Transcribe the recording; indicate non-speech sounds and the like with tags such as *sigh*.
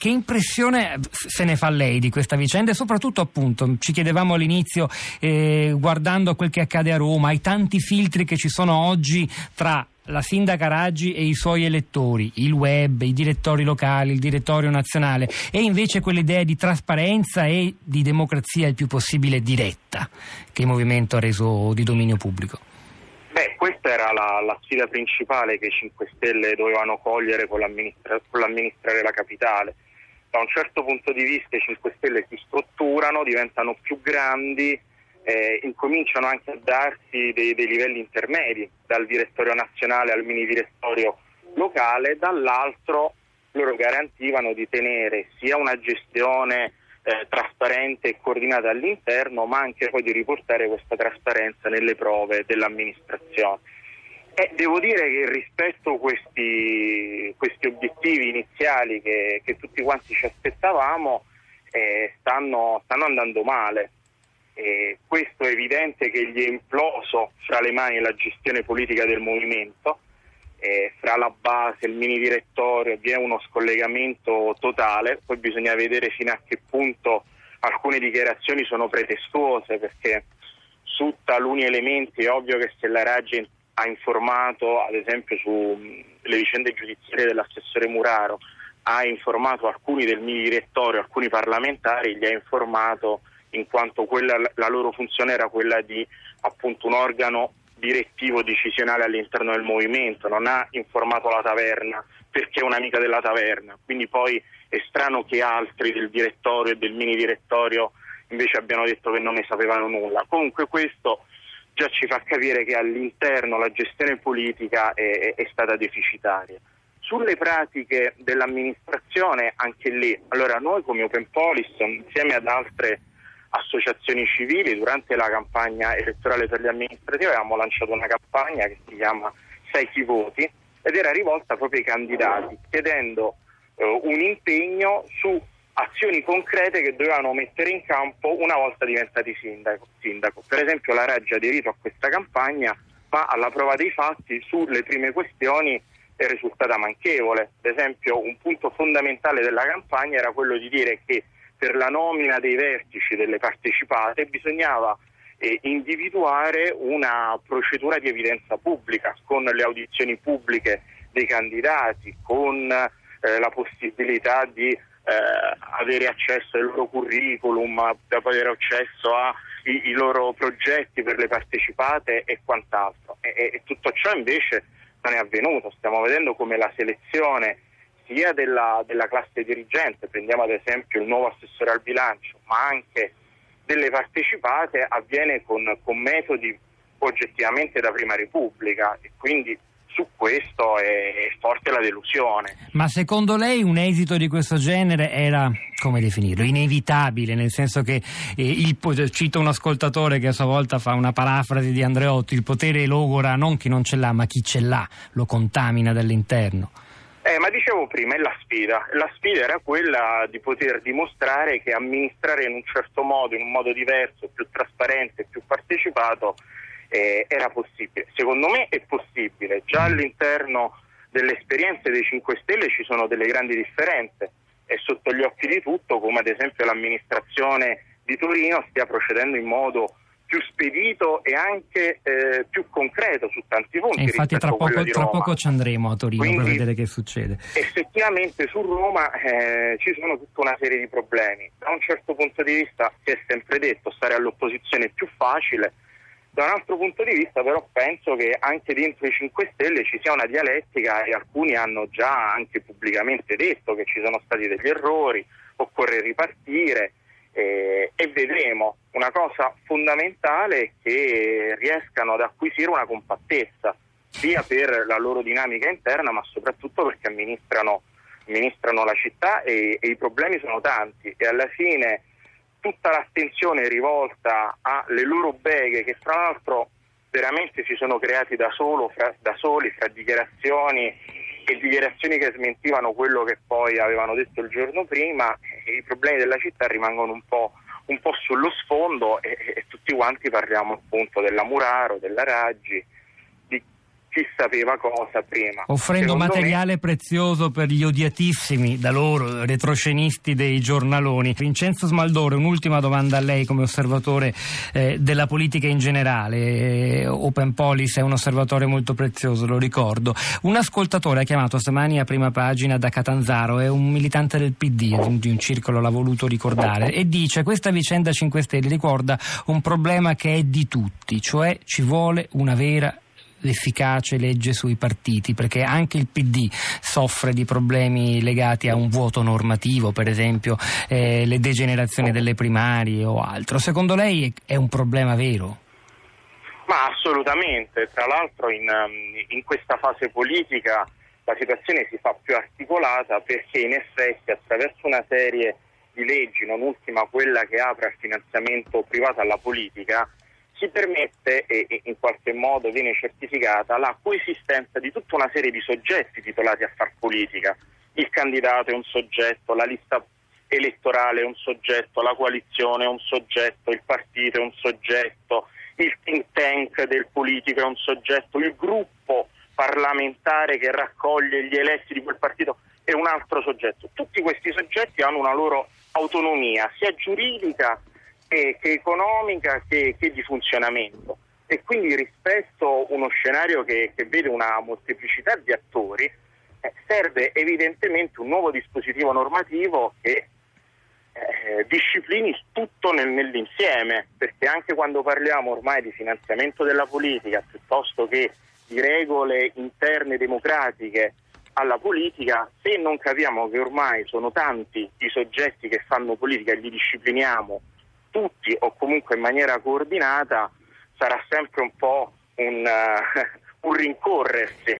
che impressione se ne fa lei di questa vicenda e soprattutto appunto ci chiedevamo all'inizio eh, guardando quel che accade a Roma, ai tanti filtri che ci sono oggi tra la sindaca Raggi e i suoi elettori, il web, i direttori locali, il direttorio nazionale e invece quell'idea di trasparenza e di democrazia il più possibile diretta che il movimento ha reso di dominio pubblico. Beh, questa era la, la sfida principale che i 5 Stelle dovevano cogliere con, l'amministra- con l'amministrare la capitale da un certo punto di vista i 5 Stelle si strutturano, diventano più grandi, eh, incominciano anche a darsi dei, dei, livelli intermedi, dal direttorio nazionale al mini direttorio locale, dall'altro loro garantivano di tenere sia una gestione eh, trasparente e coordinata all'interno, ma anche poi di riportare questa trasparenza nelle prove dell'amministrazione. Eh, devo dire che rispetto a questi, questi, obiettivi iniziali che, che, tutti quanti ci aspettavamo eh, stanno, stanno, andando male. Eh, questo è evidente che gli è imploso fra le mani la gestione politica del movimento, eh, fra la base il mini direttorio vi è uno scollegamento totale, poi bisogna vedere fino a che punto alcune dichiarazioni sono pretestuose perché su taluni elementi è ovvio che se la Raggi ha informato ad esempio sulle vicende giudiziarie dell'assessore Muraro, ha informato alcuni del mini direttorio, alcuni parlamentari, li ha informato in quanto quella, la loro funzione era quella di appunto un organo direttivo decisionale all'interno del movimento, non ha informato la taverna perché è un'amica della taverna, quindi poi è strano che altri del direttorio e del mini direttorio invece abbiano detto che non ne sapevano nulla. Comunque questo già ci fa capire che all'interno la gestione politica è, è stata deficitaria. Sulle pratiche dell'amministrazione, anche lì, allora noi come Open Police, insieme ad altre associazioni civili, durante la campagna elettorale per le amministrative avevamo lanciato una campagna che si chiama Sai chi voti ed era rivolta proprio ai candidati, chiedendo eh, un impegno su azioni concrete che dovevano mettere in campo una volta diventati sindaco. sindaco. Per esempio la Reggia ha aderito a questa campagna, ma alla prova dei fatti sulle prime questioni è risultata manchevole. Ad esempio un punto fondamentale della campagna era quello di dire che per la nomina dei vertici delle partecipate bisognava eh, individuare una procedura di evidenza pubblica con le audizioni pubbliche dei candidati, con eh, la possibilità di eh, avere accesso ai loro curriculum, avere accesso ai loro progetti per le partecipate e quant'altro. E, e, tutto ciò invece non è avvenuto, stiamo vedendo come la selezione sia della, della classe dirigente, prendiamo ad esempio il nuovo assessore al bilancio, ma anche delle partecipate avviene con, con metodi oggettivamente da prima repubblica e quindi su questo è forte la delusione. Ma secondo lei un esito di questo genere era, come definirlo, inevitabile, nel senso che, eh, il, cito un ascoltatore che a sua volta fa una parafrasi di Andreotti, il potere logora non chi non ce l'ha, ma chi ce l'ha, lo contamina dall'interno. Eh, ma dicevo prima, è la sfida. La sfida era quella di poter dimostrare che amministrare in un certo modo, in un modo diverso, più trasparente, più partecipato, eh, era possibile. Secondo me è possibile, già all'interno delle esperienze dei 5 Stelle ci sono delle grandi differenze e sotto gli occhi di tutto come ad esempio l'amministrazione di Torino stia procedendo in modo più spedito e anche eh, più concreto su tanti punti. E infatti tra poco, tra poco, ci andremo a Torino Quindi, per vedere che succede. Effettivamente su Roma eh, ci sono tutta una serie di problemi. Da un certo punto di vista si è sempre detto stare all'opposizione è più facile, da un altro punto di vista però penso che anche dentro i 5 Stelle ci sia una dialettica e alcuni hanno già anche pubblicamente detto che ci sono stati degli errori, occorre ripartire eh, e vedremo. Una cosa fondamentale è che riescano ad acquisire una compattezza sia per la loro dinamica interna ma soprattutto perché amministrano, amministrano la città e, e i problemi sono tanti e alla fine tutta l'attenzione rivolta alle loro beghe che tra l'altro veramente si sono creati da, solo, fra, da soli fra dichiarazioni e dichiarazioni che smentivano quello che poi avevano detto il giorno prima i problemi della città rimangono un po', un po sullo sfondo e, e, tutti quanti parliamo appunto della Muraro, della Raggi, di chi sapeva cosa prima. Offrendo Secondo materiale me... prezioso per gli odiatissimi da loro retroscenisti dei giornaloni. Vincenzo Smaldore, un'ultima domanda a lei come osservatore eh, della politica in generale. Eh, Open Policy è un osservatore molto prezioso, lo ricordo. Un ascoltatore ha chiamato stamani a prima pagina da Catanzaro, è un militante del PD, di un circolo l'ha voluto ricordare, e dice questa vicenda 5 Stelle ricorda un problema che è di tutti, cioè ci vuole una vera l'efficace legge sui partiti, perché anche il PD soffre di problemi legati a un vuoto normativo, per esempio eh, le degenerazioni delle primarie o altro. Secondo lei è un problema vero? Ma assolutamente, tra l'altro in, um, in questa fase politica la situazione si fa più articolata perché in effetti attraverso una serie di leggi, non ultima quella che apre al finanziamento privato alla politica, si permette e, e, in qualche modo viene certificata la coesistenza di tutta una serie di soggetti titolati a far politica. Il candidato è un soggetto, la lista elettorale è un soggetto, la coalizione è un soggetto, il partito è un soggetto, il think tank del politico è un soggetto, il gruppo parlamentare che raccoglie gli eletti di quel partito è un altro soggetto. Tutti questi soggetti hanno una loro autonomia, sia giuridica che, che economica che, che, di funzionamento. E quindi rispetto a uno scenario che, che vede una molteplicità di attori eh, serve evidentemente un nuovo dispositivo normativo che eh, disciplini tutto nel, nell'insieme perché anche quando parliamo ormai di finanziamento della politica piuttosto che di regole interne democratiche alla politica, se non capiamo che ormai sono tanti i soggetti che fanno politica e li discipliniamo tutti o comunque in maniera coordinata sarà sempre un po' un, uh, *laughs* un rincorrersi